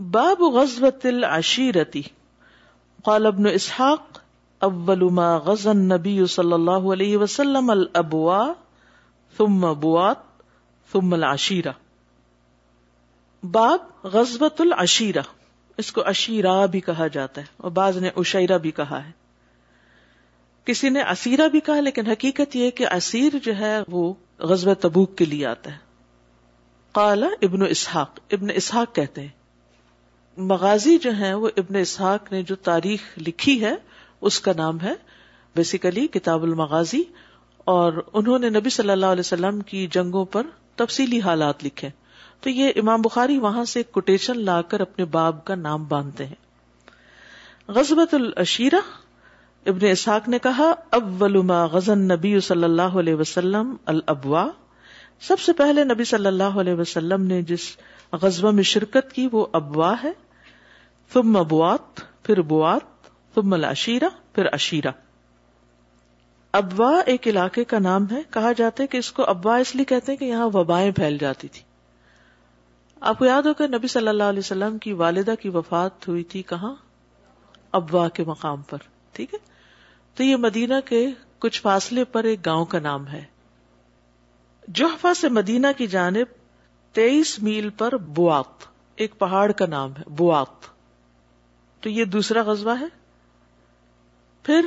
باب غزوت العشیرتی قال ابن اسحاق اول ما غزا النبی صلی اللہ علیہ وسلم الابوا ثم بوات، ثم العشیرہ باب غزوت العشیرہ اس کو اشیرہ بھی کہا جاتا ہے اور بعض نے اشیرہ بھی کہا ہے۔ کسی نے اسیرہ بھی کہا، لیکن حقیقت یہ کہ اسیر جو ہے وہ غزب تبوک کے لیے آتا ہے۔ قال ابن اسحاق ابن اسحاق کہتے ہیں۔ مغازی جو ہیں وہ ابن اسحاق نے جو تاریخ لکھی ہے، اس کا نام ہے بیسیکلی کتاب المغازی، اور انہوں نے نبی صلی اللہ علیہ وسلم کی جنگوں پر تفصیلی حالات لکھے۔ تو یہ امام بخاری وہاں سے کوٹیشن لا کر اپنے باب کا نام باندھتے ہیں۔ غزبت العشیرہ، ابن اسحاق نے کہا، اول ما غزن نبی صلی اللہ علیہ وسلم الابوا۔ سب سے پہلے نبی صلی اللہ علیہ وسلم نے جس غزبہ میں شرکت کی وہ ابوا ہے۔ ثم ابوات پھر بوات، ثم العشیرہ، پھر عشیرہ۔ ابوا ایک علاقے کا نام ہے، کہا جاتا ہے کہ اس کو ابوا اس لیے کہتے ہیں کہ یہاں وبائیں پھیل جاتی تھی آپ کو یاد ہوگا نبی صلی اللہ علیہ وسلم کی والدہ کی وفات ہوئی تھی کہاں؟ ابوا کے مقام پر، ٹھیک ہے؟ تو یہ مدینہ کے کچھ فاصلے پر ایک گاؤں کا نام ہے۔ جوحفا سے مدینہ کی جانب تیئیس میل پر بوات، ایک پہاڑ کا نام ہے، بوات۔ تو یہ دوسرا غزوہ ہے۔ پھر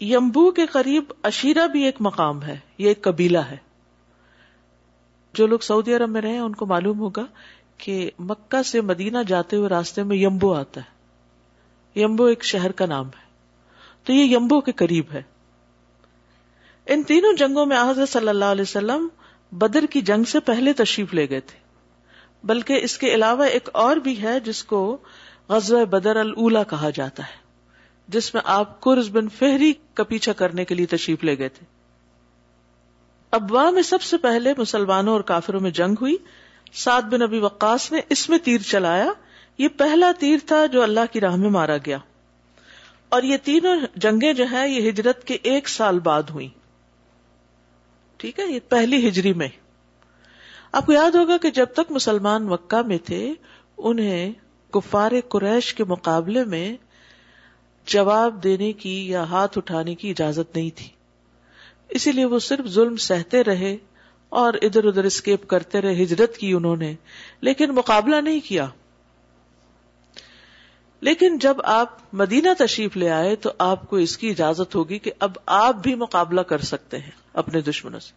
یمبو کے قریب اشیرہ بھی ایک مقام ہے، یہ ایک قبیلہ ہے۔ جو لوگ سعودی عرب میں رہے ان کو معلوم ہوگا کہ مکہ سے مدینہ جاتے ہوئے راستے میں یمبو آتا ہے۔ یمبو ایک شہر کا نام ہے۔ تو یہ یمبو کے قریب ہے۔ ان تینوں جنگوں میں حضرت صلی اللہ علیہ وسلم بدر کی جنگ سے پہلے تشریف لے گئے تھے۔ بلکہ اس کے علاوہ ایک اور بھی ہے، جس کو غزوہ بدر الا کہا جاتا ہے، جس میں آپ قرض بن فہری کا پیچھا کرنے کے لیے تشریف لے گئے تھے۔ ابوا میں سب سے پہلے مسلمانوں اور کافروں میں جنگ ہوئی۔ سعد بن ابی وقاص نے اس میں تیر چلایا۔ یہ پہلا تیر تھا جو اللہ کی راہ میں مارا گیا۔ اور یہ تینوں جنگیں جو ہیں، یہ ہجرت کے ایک سال بعد ہوئی ٹھیک ہے، یہ پہلی ہجری میں۔ آپ کو یاد ہوگا کہ جب تک مسلمان مکہ میں تھے، انہیں کفار قریش کے مقابلے میں جواب دینے کی یا ہاتھ اٹھانے کی اجازت نہیں تھی۔ اسی لیے وہ صرف ظلم سہتے رہے اور ادھر ادھر اسکیپ کرتے رہے ہجرت کی انہوں نے، لیکن مقابلہ نہیں کیا۔ لیکن جب آپ مدینہ تشریف لے آئے تو آپ کو اس کی اجازت ہوگی کہ اب آپ بھی مقابلہ کر سکتے ہیں اپنے دشمنوں سے۔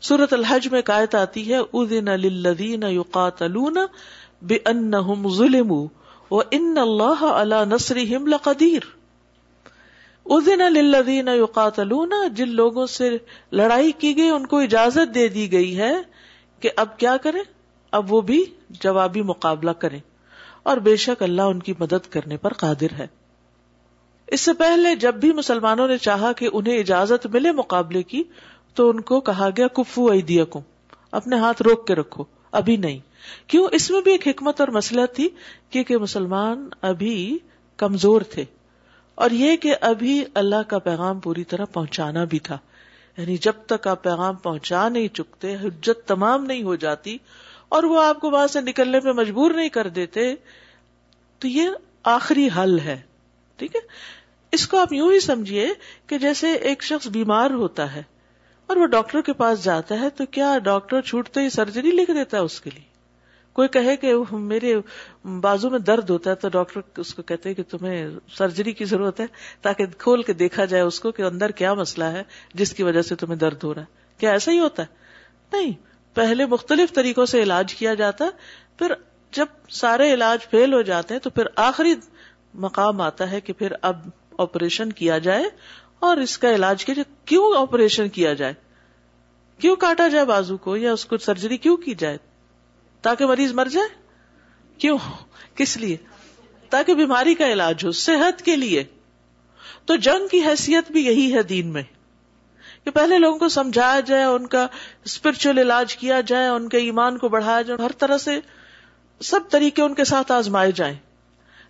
سورت الحج میں قائد آتی ہے ادین للذین یقاتلون بانہم ظلموا وان اللہ علی نصرہم لقدیر ادین للذین یقاتلون جن لوگوں سے لڑائی کی گئی، ان کو اجازت دے دی گئی ہے کہ اب کیا کریں؟ اب وہ بھی جوابی مقابلہ کریں۔ اور بے شک اللہ ان کی مدد کرنے پر قادر ہے۔ اس سے پہلے جب بھی مسلمانوں نے چاہا کہ انہیں اجازت ملے مقابلے کی، تو ان کو کہا گیا کفو ایدیکم، اپنے ہاتھ روک کے رکھو۔ ابھی نہیں۔ کیوں؟ اس میں بھی ایک حکمت اور مسئلہ تھی کیونکہ مسلمان ابھی کمزور تھے۔ اور یہ کہ ابھی اللہ کا پیغام پوری طرح پہنچانا بھی تھا۔ یعنی جب تک آپ پیغام پہنچا نہیں چکتے، حجت تمام نہیں ہو جاتی اور وہ آپ کو وہاں سے نکلنے پہ مجبور نہیں کر دیتے، تو یہ آخری حل ہے۔ ٹھیک ہے؟ اس کو آپ یوں ہی سمجھیے کہ جیسے ایک شخص بیمار ہوتا ہے اور وہ ڈاکٹر کے پاس جاتا ہے تو کیا ڈاکٹر چھوٹتے ہی سرجری لکھ دیتا ہے اس کے لیے؟ کوئی کہے کہ میرے بازو میں درد ہوتا ہے تو ڈاکٹر اس کو کہتے ہیں کہ تمہیں سرجری کی ضرورت ہے تاکہ کھول کے دیکھا جائے اس کو کہ اندر کیا مسئلہ ہے جس کی وجہ سے تمہیں درد ہو رہا ہے۔ کیا ایسا ہی ہوتا ہے؟ نہیں۔ پہلے مختلف طریقوں سے علاج کیا جاتا پھر جب سارے علاج فیل ہو جاتے ہیں تو پھر آخری مقام آتا ہے کہ پھر اب آپریشن کیا جائے اور اس کا علاج کیا جائے کیوں آپریشن کیا جائے؟ کیوں کاٹا جائے بازو کو یا اس کو سرجری کیوں کی جائے؟ تاکہ مریض مر جائے؟ کیوں؟ کس لیے؟ تاکہ بیماری کا علاج ہو، صحت کے لیے۔ تو جنگ کی حیثیت بھی یہی ہے دین میں، کہ پہلے لوگوں کو سمجھایا جائے، ان کا اسپرچل علاج کیا جائے، ان کے ایمان کو بڑھایا جائے، ہر طرح سے سب طریقے ان کے ساتھ آزمائے جائیں۔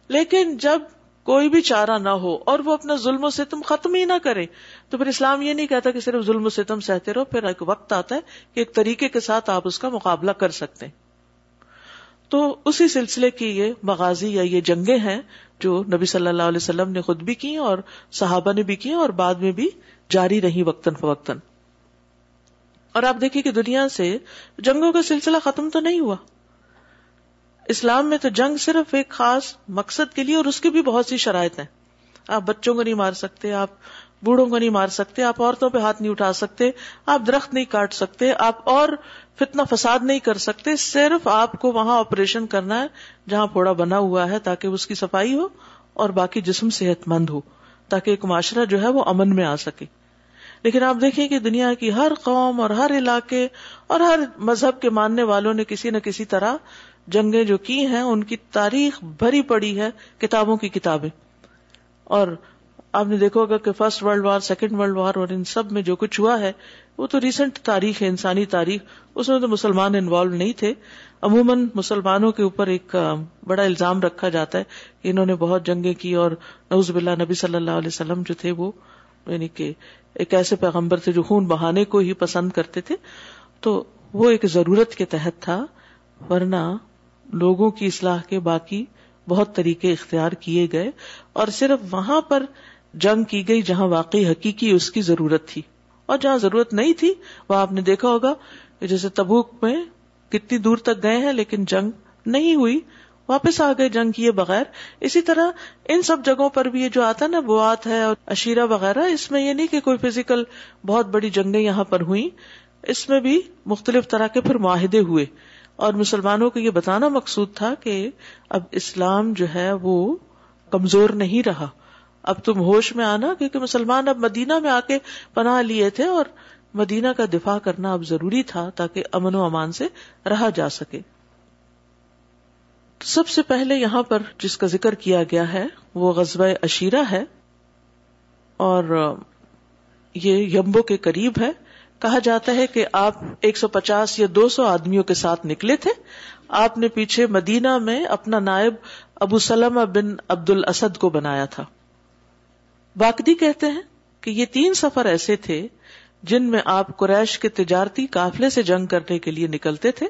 لیکن جب کوئی بھی چارہ نہ ہو اور وہ اپنا ظلم و ستم ختم ہی نہ کرے تو پھر اسلام یہ نہیں کہتا کہ صرف ظلم و ستم سہتے رہو، پھر ایک وقت آتا ہے کہ ایک طریقے کے ساتھ آپ اس کا مقابلہ کر سکتے ہیں۔ تو اسی سلسلے کی یہ مغازی یا یہ جنگیں ہیں جو نبی صلی اللہ علیہ وسلم نے خود بھی کی اور صحابہ نے بھی کی اور بعد میں بھی جاری رہی وقتاً فوقتاً۔ اور آپ دیکھیے کہ دنیا سے جنگوں کا سلسلہ ختم تو نہیں ہوا۔ اسلام میں تو جنگ صرف ایک خاص مقصد کے لیے اور اس کی بھی بہت سی شرائط ہیں۔ آپ بچوں کو نہیں مار سکتے، آپ بوڑھوں کو نہیں مار سکتے، آپ عورتوں پہ ہاتھ نہیں اٹھا سکتے، آپ درخت نہیں کاٹ سکتے، آپ اور فتنا فساد نہیں کر سکتے، صرف آپ کو وہاں آپریشن کرنا ہے جہاں پھوڑا بنا ہوا ہے تاکہ اس کی صفائی ہو اور باقی جسم صحت مند ہو، تاکہ ایک معاشرہ جو ہے وہ امن میں آ سکے۔ لیکن آپ دیکھیں کہ دنیا کی ہر قوم اور ہر علاقے اور ہر مذہب کے ماننے والوں نے کسی نہ کسی طرح جنگیں جو کی ہیں، ان کی تاریخ بھری پڑی ہے کتابوں کی کتابیں۔ اور آپ نے دیکھو گا کہ first world war, second world war اور ان سب میں جو کچھ ہوا ہے، وہ تو ریسنٹ تاریخ ہے، انسانی تاریخ۔ اس میں تو مسلمان انوالو نہیں تھے۔ عموماً مسلمانوں کے اوپر ایک بڑا الزام رکھا جاتا ہے کہ انہوں نے بہت جنگیں کی اور نوز باللہ نبی صلی اللہ علیہ وسلم جو تھے وہ یعنی کہ ایک ایسے پیغمبر تھے جو خون بہانے کو ہی پسند کرتے تھے۔ تو وہ ایک ضرورت کے تحت تھا، ورنہ لوگوں کی اصلاح کے باقی بہت طریقے اختیار کیے گئے اور صرف وہاں پر جنگ کی گئی جہاں واقعی حقیقی اس کی ضرورت تھی۔ اور جہاں ضرورت نہیں تھی، وہ آپ نے دیکھا ہوگا کہ جیسے تبوک میں کتنی دور تک گئے ہیں لیکن جنگ نہیں ہوئی، واپس آ گئے جنگ کیے بغیر۔ اسی طرح ان سب جگہوں پر بھی یہ جو آتا نا، بوات ہے اور اشیرا وغیرہ، اس میں یہ نہیں کہ کوئی فزیکل بہت بڑی جنگیں یہاں پر ہوئی اس میں بھی مختلف طرح کے پھر معاہدے ہوئے۔ اور مسلمانوں کو یہ بتانا مقصود تھا کہ اب اسلام جو ہے وہ کمزور نہیں رہا۔ اب تم ہوش میں آنا کیونکہ مسلمان اب مدینہ میں آ کے پناہ لیے تھے اور مدینہ کا دفاع کرنا اب ضروری تھا تاکہ امن و امان سے رہا جا سکے۔ سب سے پہلے یہاں پر جس کا ذکر کیا گیا ہے وہ غزوہ اشیرہ ہے اور یہ یمبو کے قریب ہے۔ کہا جاتا ہے کہ آپ ایک سو پچاس یا دو سو آدمیوں کے ساتھ نکلے تھے۔ آپ نے پیچھے مدینہ میں اپنا نائب ابو سلم بن عبد الاسد کو بنایا تھا۔ باقدی کہتے ہیں کہ یہ تین سفر ایسے تھے جن میں آپ قریش کے تجارتی قافلے سے جنگ کرنے کے لیے نکلتے تھے۔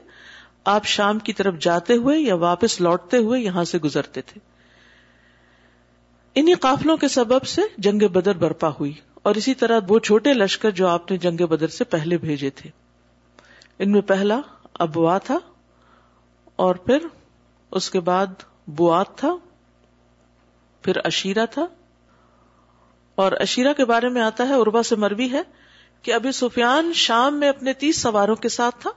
آپ شام کی طرف جاتے ہوئے یا واپس لوٹتے ہوئے یہاں سے گزرتے تھے۔ انہی قافلوں کے سبب سے جنگ بدر برپا ہوئی۔ اور اسی طرح وہ چھوٹے لشکر جو آپ نے جنگ بدر سے پہلے بھیجے تھے۔ ان میں پہلا ابوا تھا اور پھر اس کے بعد بوات تھا، پھر اشیرا تھا۔ اور اشیرا کے بارے میں آتا ہے اربا سے مروی ہے کہ ابھی سفیان شام میں اپنے تیس سواروں کے ساتھ تھا۔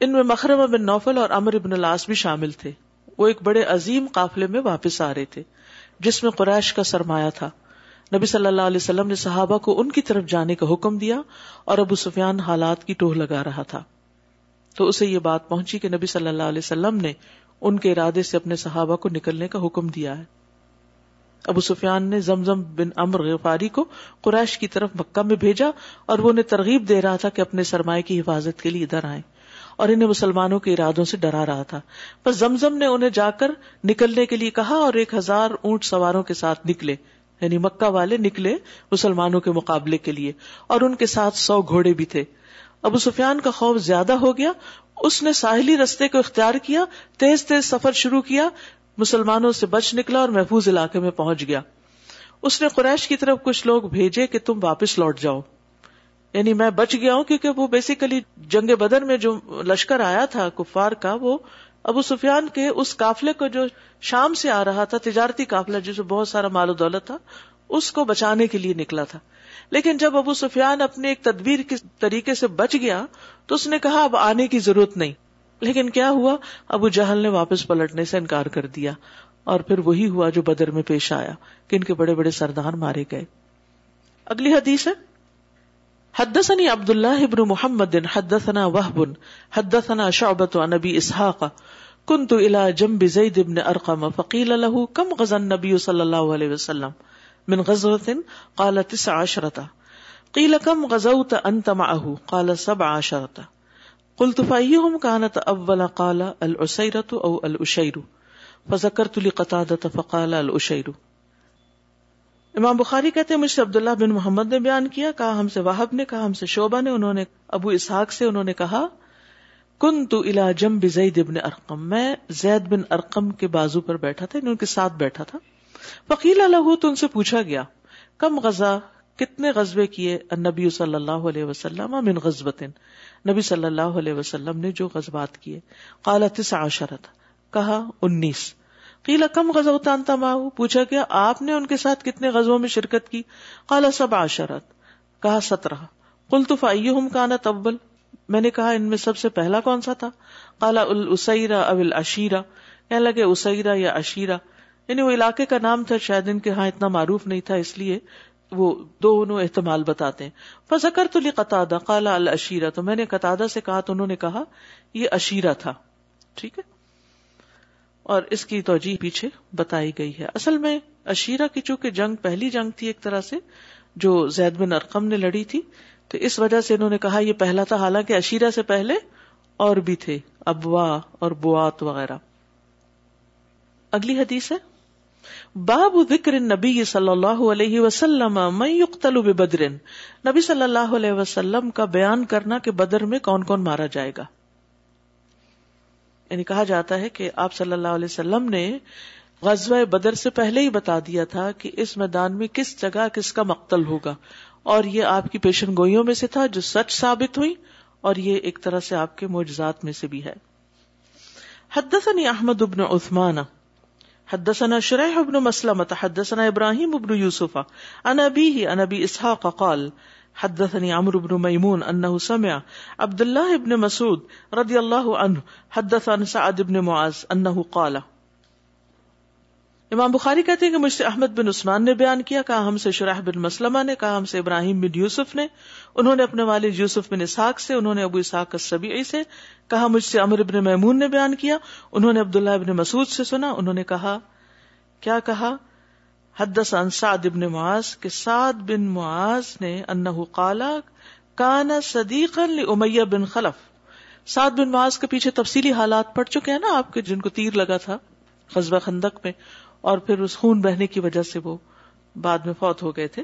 ان میں مخرم بن نوفل اور امر ابن الاس بھی شامل تھے۔ وہ ایک بڑے عظیم قافلے میں واپس آ رہے تھے، جس میں قریش کا سرمایہ تھا۔ نبی صلی اللہ علیہ وسلم نے صحابہ کو ان کی طرف جانے کا حکم دیا اور ابو سفیان حالات کی ٹوہ لگا رہا تھا۔ تو اسے یہ بات پہنچی کہ نبی صلی اللہ علیہ وسلم نے ان کے ارادے سے اپنے صحابہ کو نکلنے کا حکم دیا ہے۔ ابو سفیان نے زمزم بن امر غفاری کو قریش کی طرف مکہ میں بھیجا اور وہ انہیں ترغیب دے رہا تھا کہ اپنے سرمایہ کی حفاظت کے لیے ادھر آئیں اور انہیں مسلمانوں کے ارادوں سے ڈرا رہا تھا۔ پر زمزم نے انہیں جا کر نکلنے کے لیے کہا اور ایک ہزار اونٹ سواروں کے ساتھ نکلے۔ یعنی مکہ والے نکلے مسلمانوں کے مقابلے کے لیے اور ان کے ساتھ سو گھوڑے بھی تھے۔ ابو سفیان کا خوف زیادہ ہو گیا۔ اس نے ساحلی رستے کو اختیار کیا، تیز تیز سفر شروع کیا، مسلمانوں سے بچ نکلا اور محفوظ علاقے میں پہنچ گیا۔ اس نے قریش کی طرف کچھ لوگ بھیجے کہ تم واپس لوٹ جاؤ۔ یعنی میں بچ گیا ہوں کیونکہ وہ بیسیکلی جنگ بدر میں جو لشکر آیا تھا، کفار کا، وہ ابو سفیان کے اس قافلے کو جو شام سے آ رہا تھا، تجارتی قافلہ جسے بہت سارا مال و دولت تھا، اس کو بچانے کے لیے نکلا تھا۔ لیکن جب ابو سفیان اپنے ایک تدبیر کے طریقے سے بچ گیا، تو اس نے کہا، اب آنے کی ضرورت نہیں۔ لیکن کیا ہوا؟ ابو جہل نے واپس پلٹنے سے انکار کر دیا اور پھر وہی ہوا جو بدر میں پیش آیا، کہ ان کے بڑے بڑے سردار مارے گئے۔ اگلی حدیث ہے۔ حدثني عبد الله بن محمد حدثنا وهب حدثنا شعبة عن ابي اسحاق كنت الى جنب زيد بن ارقم فقيل له كم غزا النبي صلى الله عليه وسلم من غزوة قال تسع عشرة قيل كم غزوت انت معه قال سبع عشرة قلت فأيهم كانت اول قال العسيرة او الاشير فذكرت لقتادة فقال الاشير امام بخاری کہتے ہیں، مجھ سے عبداللہ بن محمد نے بیان کیا، کہا ہم سے واہب نے، کہا ہم سے شعبہ نے، انہوں نے، ابو اسحاق سے انہوں نے کہا کن تو الا جم بزید ابن ارقم. میں زید بن ارقم کے بازو پر بیٹھا تھا یعنی ان کے ساتھ بیٹھا تھا۔ فقیل الح تو ان سے پوچھا گیا، کم غزہ، کتنے غزبے کیے نبی صلی اللہ علیہ وسلم من غزبت نبی صلی اللہ علیہ وسلم نے جو غزبات کیے، قالت عشرت، کہا انیس۔ قیلا کم غزوت ماہو؟ پوچھا گیا، آپ نے ان کے ساتھ کتنے غزوں میں شرکت کی؟ قالا سب عشرت، کہا سترہ۔ قلت فائیہم کانت اول میں نے کہا ان میں سب سے پہلا کون سا تھا؟ کالا السیرا اب العشیرہ، کہنے لگے اسیرا یا عشیرہ۔ یعنی وہ علاقے کا نام تھا، شاید ان کے ہاں اتنا معروف نہیں تھا، اس لیے وہ دونوں احتمال بتاتے ہیں۔ فذکر تو قطع کالا العشیرہ، تو میں نے قطع سے کہا، تو انہوں نے کہا یہ عشیرہ تھا۔ ٹھیک ہے؟ اور اس کی توجہ پیچھے بتائی گئی ہے۔ اصل میں عشیرہ کی چونکہ جنگ پہلی جنگ تھی ایک طرح سے، جو زید بن ارقم نے لڑی تھی، تو اس وجہ سے انہوں نے کہا یہ پہلا تھا، حالانکہ اشیرہ سے پہلے اور بھی تھے، ابوا اور بوات وغیرہ۔ اگلی حدیث ہے۔ باب ذکر نبی صلی اللہ علیہ وسلم میں یقتل بدر نبی صلی اللہ علیہ وسلم کا بیان کرنا کہ بدر میں کون کون مارا جائے گا۔ یعنی کہا جاتا ہے کہ آپ صلی اللہ علیہ وسلم نے غزوہ بدر سے پہلے ہی بتا دیا تھا کہ اس میدان میں کس جگہ کس کا مقتل ہوگا۔ اور یہ آپ کی پیشن گوئیوں میں سے تھا جو سچ ثابت ہوئی اور یہ ایک طرح سے آپ کے معجزات میں سے بھی ہے۔ حدثني احمد بن عثمان، حدثنا شريح بن مسلمة، حدثنا ابراهيم بن يوسف عن ابيه عن ابي اسحاق قال حدثني عمرو بن ميمون انه سمع عبد الله بن مسعود رضي الله عنه حدث عن سعد بن معاذ انه قال، امام بخاری کہتے ہیں کہ مجھ سے احمد بن عثمان نے بیان کیا، کہا ہم سے شرح بن مسلمہ نے، کہا ہم سے ابراہیم بن یوسف نے، انہوں نے اپنے والد یوسف بن اسحاق سے، انہوں نے ابو اسحاق سبی سے، کہا مجھ سے امر ابن میمون نے بیان کیا، انہوں نے عبداللہ ابن مسعود سے سنا، انہوں نے کہا، کیا کہا؟ حدث عن سعد ابن معاذ کہ سعد بن معاذ نے انہو قالا کانا صدیقا لأمیہ بن خلف۔ سعد بن معاذ کے پیچھے تفصیلی حالات پڑ چکے ہیں نا آپ کے جن کو تیر لگا تھا قصبہ خندق میں اور پھر اس خون بہنے کی وجہ سے وہ بعد میں فوت ہو گئے تھے۔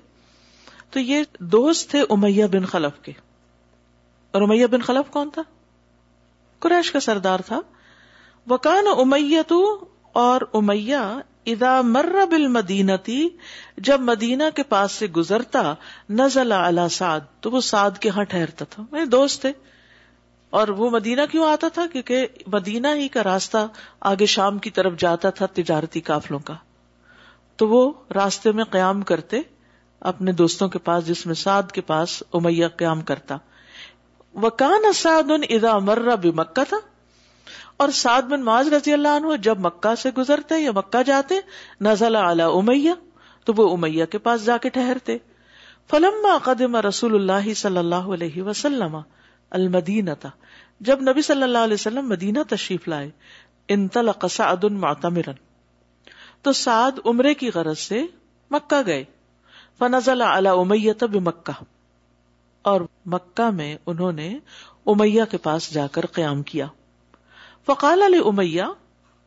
تو یہ دوست تھے امیہ بن خلف کے۔ اور امیہ بن خلف کون تھا؟ قریش کا سردار تھا۔ وکان امیہ تو اور امیہ ادا مر بل مدینتی جب مدینہ کے پاس سے گزرتا، نزل علی سعد، تو وہ سعد کے ہاں ٹھہرتا تھا۔ میرے دوست تھے۔ اور وہ مدینہ کیوں آتا تھا؟ کیونکہ مدینہ ہی کا راستہ آگے شام کی طرف جاتا تھا تجارتی کافلوں کا۔ تو وہ راستے میں قیام کرتے، اپنے دوستوں کے پاس، جس میں سعد کے پاس امیہ قیام کرتا۔ وہ کان اساد ادا مرہ بھی مکہ تھا۔ اور سعد بن معاذ رضی اللہ عنہ جب مکہ سے گزرتے یا مکہ جاتے، نزل اعلی امیہ، تو وہ امیہ کے پاس جا کے ٹھہرتے۔ فلما قدم رسول اللہ صلی اللہ علیہ وسلم المدینہ تھا جب نبی صلی اللہ علیہ وسلم مدینہ تشریف لائے، انطلق سعد معتمرا۔ تو سعد عمرے کی غرض سے مکہ گئے۔ فنزل على امیہ بمکہ۔ اور مکہ میں انہوں نے امیہ کے پاس جا کر قیام کیا۔ فقال علی امیہ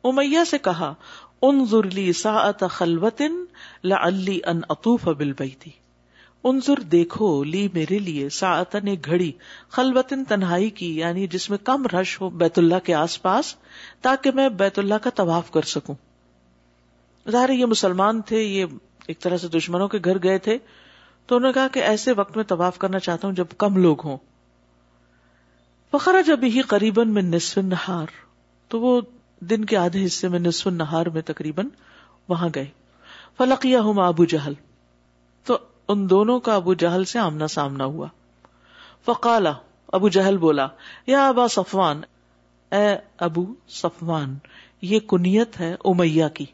امیہ سے کہا، انظر لی ساعت خلوت لعلی ان اطوف بالبیتی انظر دیکھو، لی میرے لیے ساعتن ایک گھڑی، خلوتن تنہائی کی یعنی جس میں کم رش ہو بیت اللہ کے آس پاس، تاکہ میں بیت اللہ کا طواف کر سکوں۔ ظاہر یہ مسلمان تھے، یہ ایک طرح سے دشمنوں کے گھر گئے تھے۔ تو انہوں نے کہا کہ ایسے وقت میں طواف کرنا چاہتا ہوں جب کم لوگ ہوں۔ فخرا جب ہی قریب میں نصف نہار تو وہ دن کے آدھے حصے میں نصف نہار میں تقریباً وہاں گئے۔ فلقیہ ہوں ابو جہل تو ان دونوں کا ابو جہل سے آمنا سامنا ہوا۔ فقالا ابو جہل بولا، یا ابا صفوان، اے ابو صفوان، یہ کنیت ہے امیہ کی۔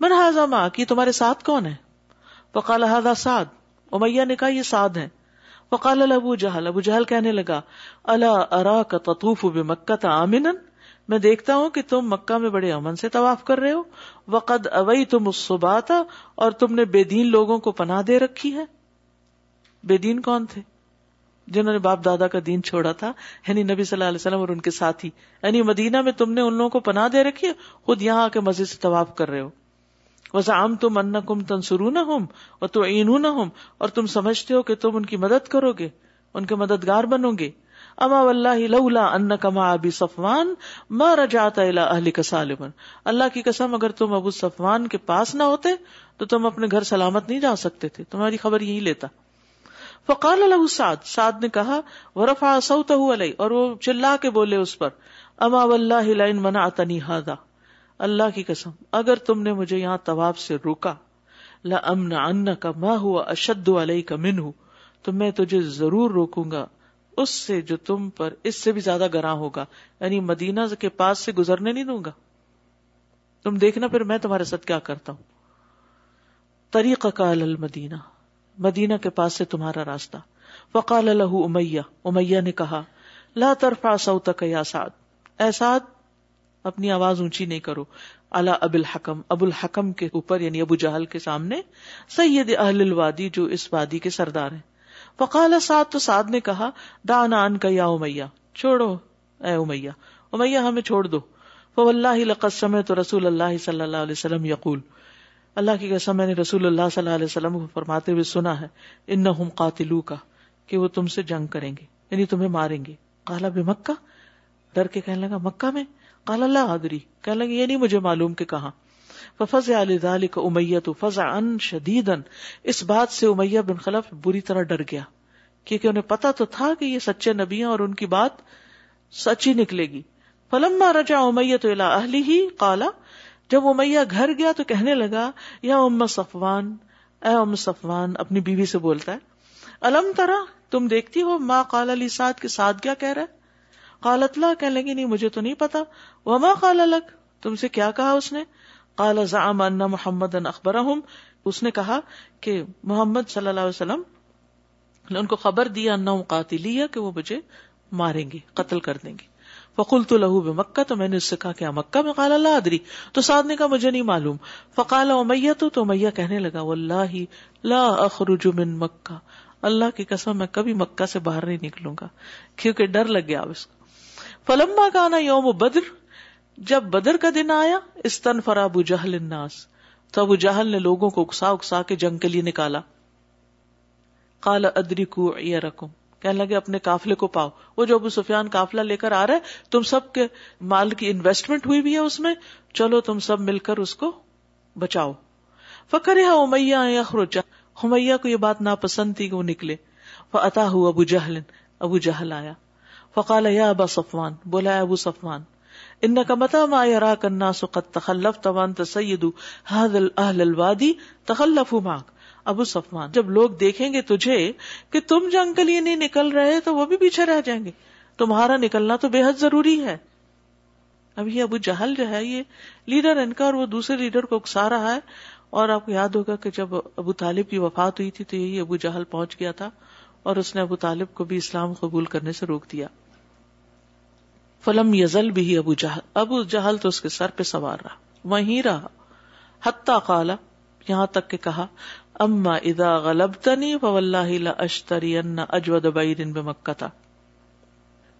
من ہاضا ماں کی تمہارے ساتھ کون ہے؟ فقال هذا سعد۔ امیہ نے کہا، یہ سعد ہے فقال ابو جہل۔ ابو جہل کہنے لگا اللہ ارا کا تطوف بمکہ آمنا میں دیکھتا ہوں کہ تم مکہ میں بڑے امن سے طواف کر رہے ہو۔ وقد اوئی تم اسباتا اور تم نے بے دین لوگوں کو پناہ دے رکھی ہے۔ بے دین کون تھے؟ جنہوں نے باپ دادا کا دین چھوڑا تھا یعنی نبی صلی اللہ علیہ وسلم اور ان کے ساتھی۔ یعنی مدینہ میں تم نے ان لوگوں کو پناہ دے رکھی ہے، خود یہاں آ کے مسجد سے طواف کر رہے ہو۔ وزام تم ان کم تنسرو نہ ہوم اور تو نہ ہوم اور تم سمجھتے ہو کہ تم ان کی مدد کرو گے، ان کے مددگار بنو گے۔ اما واللہ لولا انک ما ابی صفوان ما رجعت الى اہلک سالما اللہ کی قسم، اگر تم ابو صفوان کے پاس نہ ہوتے تو تم اپنے گھر سلامت نہیں جا سکتے تھے۔ تمہاری خبر یہی لیتا۔ فقال له سعد سعد نے کہا، ورفع صوته علی اور وہ چلا کے بولے اس پر، اما واللہ لئن منعتنی هذا۔ اللہ کی قسم، اگر تم نے مجھے یہاں طواف سے روکا، لامنعنک ما هو اشد علیک منه، تو میں تجھے ضرور روکوں گا۔ اس سے جو تم پر اس سے بھی زیادہ گراں ہوگا یعنی مدینہ کے پاس سے گزرنے نہیں دوں گا۔ تم دیکھنا پھر میں تمہارے ساتھ کیا کرتا ہوں۔ طریقہ کا المدینہ۔ مدینہ کے پاس سے تمہارا راستہ۔ وقال له امیہ۔ امیہ نے کہا، لا ترفع صوتک یا سعد۔ اے سعد، اپنی آواز اونچی نہیں کرو۔ اللہ اب الحکم۔ ابو الحکم کے اوپر یعنی ابو جہل کے سامنے، سید اہل الوادی جو اس وادی کے سردار ہیں۔ فقال سعد تو سعد نے کہا دانا ان کا یا امیہ، چھوڑو اے امیہ امیہ ہمیں چھوڑ دو۔ فواللہ لقد سمعت رسول اللہ صلی اللہ علیہ وسلم یقول۔ اللہ کی قسم، میں نے رسول اللہ صلی اللہ علیہ وسلم کو فرماتے ہوئے سنا ہے، انہم قاتلو کا کہ وہ تم سے جنگ کریں گے یعنی تمہیں ماریں گے۔ کالا بے مکہ؟ ڈر کے کہنے لگا، مکہ میں؟ کال اللہ آدری کہنے لگا، یہ نہیں مجھے معلوم کہ کہاں۔ ففز علی ذالک امیت فضا ان شدید اس بات سے امیہ بن خلف بری طرح ڈر گیا، کیونکہ انہیں پتا تو تھا کہ یہ سچے نبی ہیں اور ان کی بات سچی نکلے گی۔ فلما رجا امیت اہلی ہی قالا جب امیہ گھر گیا تو کہنے لگا، یا ام صفوان، اے ام صفوان، اپنی بیوی سے بولتا ہے، الم ترا تم دیکھتی ہو ماں قال علی سعد کے ساتھ کیا کہہ رہا ہے؟ قالت لا، کہنے لگی، نہیں، مجھے تو نہیں پتا وما قال لک، تم سے کیا کہا اس نے؟ قال زعم ان محمد ان اخبرهم. اس نے کہا کہ محمد صلی اللہ علیہ وسلم نے ان کو خبر دیا انہم قاتلیہ کہ وہ مجھے ماریں گے، قتل کر دیں گے۔ فقلت له بمکہ، تو میں نے اس سے کہا کہ مکہ؟ میں قال اللہ ادری۔ تو سعد نے کہا مجھے نہیں معلوم۔ فقال امیہ، تو تو امیہ کہنے لگا، واللہ لا اخرج من مکہ۔ اللہ کی قسم، میں کبھی مکہ سے باہر نہیں نکلوں گا، کیونکہ ڈر لگ گیا اب اس کو۔ فلما کانا یوم بدر جب بدر کا دن آیا استن فرا ابو جہل الناس۔ تو ابو جہل نے لوگوں کو اکسا اکسا کے جنگ کے لیے نکالا۔ کالا ادری کو رکھوں کہنے لگے، اپنے کافلے کو پاؤ۔ وہ جو ابو سفیان کافلا لے کر آ رہا ہے، تم سب کے مال کی انویسٹمنٹ ہوئی بھی ہے اس میں۔ چلو، تم سب مل کر اس کو بچاؤ۔ فکر ہے امیہ یخرج ہمیہ کو یہ بات ناپسند تھی کہ وہ نکلے۔ وہ اتا ابو جہل۔ ابو جہل آیا۔ فقال، یا ابا صفوان۔ بولا ابو صفوان ان کا متا ما يراك الناس قد تخلفت وانت سيد هذا اهل الوادي تخلفوا معك ابو صفوان، جب لوگ دیکھیں گے تجھے کہ تم جنگ کے لیے نہیں نکل رہے تو وہ بھی پیچھے رہ جائیں گے. تمہارا نکلنا تو بے حد ضروری ہے. اب یہ ابو جہل جو ہے یہ لیڈر ان کا اور وہ دوسرے لیڈر کو اکسا رہا ہے اور آپ کو یاد ہوگا کہ جب ابو طالب کی وفات ہوئی تھی تو یہی ابو جہل پہنچ گیا تھا اور اس نے ابو طالب کو بھی اسلام قبول کرنے سے روک دیا۔ فلم یزل بھی ابو جہل۔ ابو جہل تو اس کے سر پہ سوار رہا۔ وہیں رہا۔ حتیٰ قالا یہاں تک کہ کہا، اما ادا غلبتنی فواللہ لاشتری ان اجود بعیر بمکہ تھا۔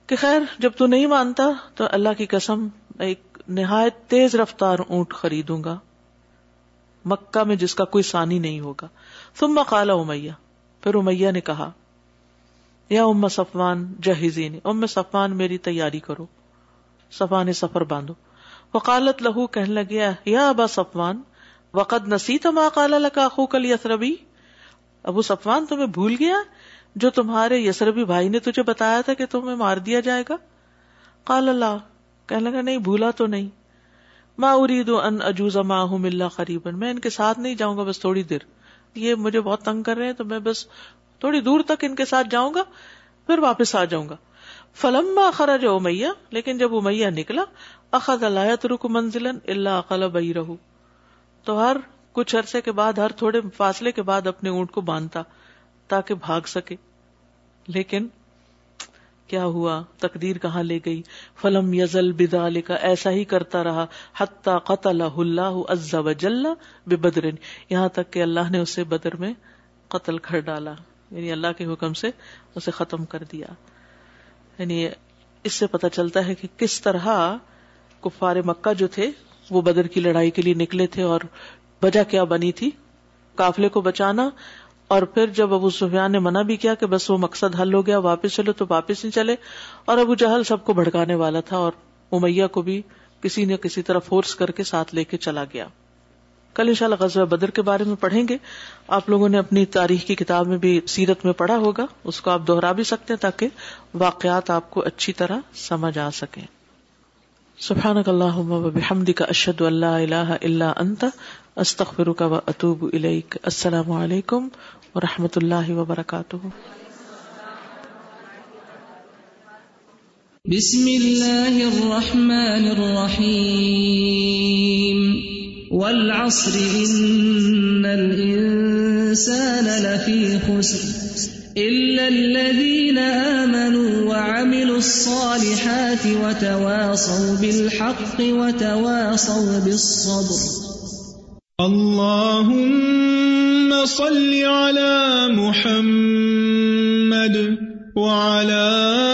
کہ خیر، جب تو نہیں مانتا تو اللہ کی قسم ایک نہایت تیز رفتار اونٹ خریدوں گا۔ مکہ میں جس کا کوئی ثانی نہیں ہوگا۔ ثم قال امیہ۔ پھر امیہ نے کہا یا ام صفوان جہیزین ام صفوان میری تیاری کرو صفان سفر باندھو۔ وقالت لہو، کہنے لگیا یا ابا صفوان وقت نسیت ما قال لکا اخوک الیسربی۔ ابو صفوان، تمہیں بھول گیا؟ جو تمہارے یسربی بھائی نے تجھے بتایا تھا کہ تمہیں مار دیا جائے گا؟ قال اللہ، کہنے لگا، نہیں، بھولا تو نہیں۔ ما اريد ان اجوز معهم الا قریبا، میں ان کے ساتھ نہیں جاؤں گا، بس تھوڑی دیر۔ یہ مجھے بہت تنگ کر رہے ہیں، تو میں بس تھوڑی دور تک ان کے ساتھ جاؤں گا، پھر واپس آ جاؤں گا۔ فلم خرج امیہ، لیکن جب امیہ نکلا، اخذ لایت رک منزل اللہ عقل بئی رہو تو ہر کچھ عرصے کے بعد، ہر تھوڑے فاصلے کے بعد اپنے اونٹ کو باندھتا، تاکہ بھاگ سکے۔ لیکن کیا ہوا؟ تقدیر کہاں لے گئی؟ فلم یزل بدا کا ایسا ہی کرتا رہا۔ حتیٰ قتل اللہ عز و جل بدرن یہاں تک کہ اللہ نے اسے بدر میں قتل کر ڈالا۔ یعنی اللہ کے حکم سے اسے ختم کر دیا۔ یعنی اس سے پتا چلتا ہے کہ کس طرح کفار مکہ جو تھے، وہ بدر کی لڑائی کے لیے نکلے تھے اور وجہ کیا بنی تھی؟ کافلے کو بچانا۔ اور پھر جب ابو سفیان نے منع بھی کیا کہ بس وہ مقصد حل ہو گیا، واپس چلو تو واپس نہیں چلے۔ اور ابو جہل سب کو بھڑکانے والا تھا اور امیہ کو بھی کسی نے کسی طرح فورس کر کے ساتھ لے کے چلا گیا۔ کل ان شاء اللہ غزوہ بدر کے بارے میں پڑھیں گے۔ آپ لوگوں نے اپنی تاریخ کی کتاب میں بھی سیرت میں پڑھا ہوگا۔ اس کو آپ دوہرا بھی سکتے ہیں تاکہ واقعات آپ کو اچھی طرح سمجھ آ سکیں۔ سبحان اللہ بحمد کا اشد اللہ اللہ اللہ انت استخر کا و اطوب السلام علیکم و رحمۃ اللہ وبرکاتہ۔ بسم اللہ الرحمن الرحیم۔ والعصر ان الانسان لفی خسر إلا الذين آمنوا وعملوا الصالحات وتواصوا بالحق وتواصوا بالصبر اللهم صل على محمد وعلى